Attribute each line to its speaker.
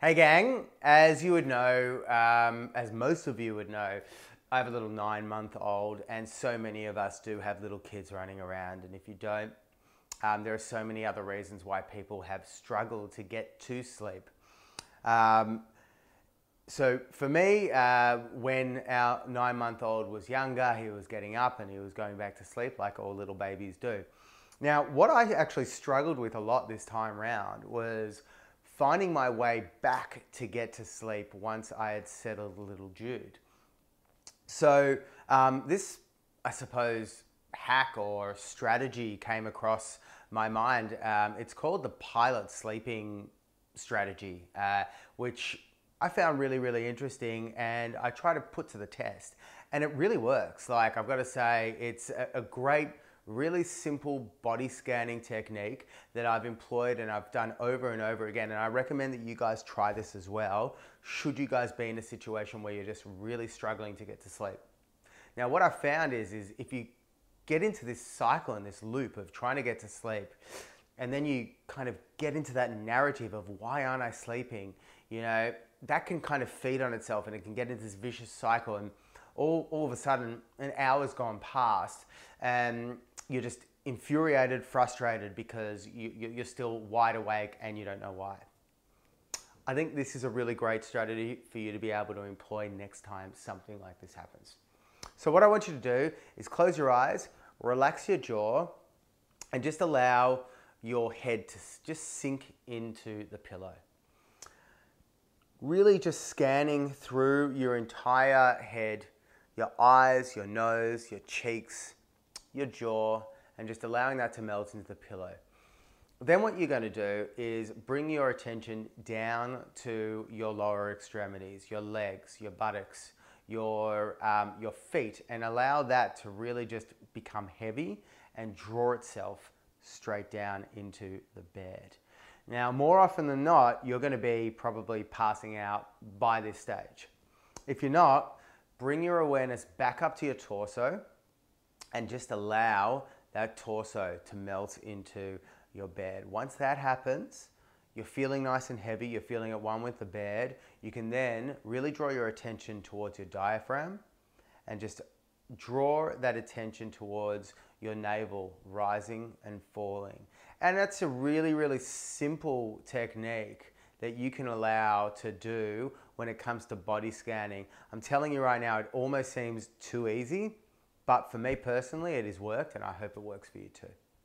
Speaker 1: Hey, gang, as you would know, um, as most of you would know, I have a little nine month old, and so many of us do have little kids running around. And if you don't, um, there are so many other reasons why people have struggled to get to sleep. Um, so for me, uh, when our nine month old was younger, he was getting up and he was going back to sleep like all little babies do. Now, what I actually struggled with a lot this time round was finding my way back to get to sleep once I had settled little Jude. So, um, this, I suppose, hack or strategy came across my mind. Um, it's called the pilot sleeping strategy, uh, which I found really, really interesting and I try to put to the test. And it really works. Like, I've got to say, it's a, a great really simple body scanning technique that I've employed and I've done over and over again. And I recommend that you guys try this as well, should you guys be in a situation where you're just really struggling to get to sleep. Now, what I found is, is if you get into this cycle and this loop of trying to get to sleep, and then you kind of get into that narrative of why aren't I sleeping, you know, that can kind of feed on itself and it can get into this vicious cycle. And all, all of a sudden, an hour's gone past, and you're just infuriated, frustrated because you, you're still wide awake and you don't know why. I think this is a really great strategy for you to be able to employ next time something like this happens. So, what I want you to do is close your eyes, relax your jaw, and just allow your head to just sink into the pillow. Really, just scanning through your entire head, your eyes, your nose, your cheeks, your jaw, and just allowing that to melt into the pillow. Then what you're going to do is bring your attention down to your lower extremities, your legs, your buttocks, your, um, your feet, and allow that to really just become heavy and draw itself straight down into the bed. Now, more often than not, you're going to be probably passing out by this stage. If you're not, bring your awareness back up to your torso and just allow that torso to melt into your bed. Once that happens, you're feeling nice and heavy, you're feeling at one with the bed, you can then really draw your attention towards your diaphragm and just draw that attention towards your navel rising and falling. And that's a really, really simple technique that you can allow to do when it comes to body scanning. I'm telling you right now, it almost seems too easy, but for me personally, it has worked and I hope it works for you too.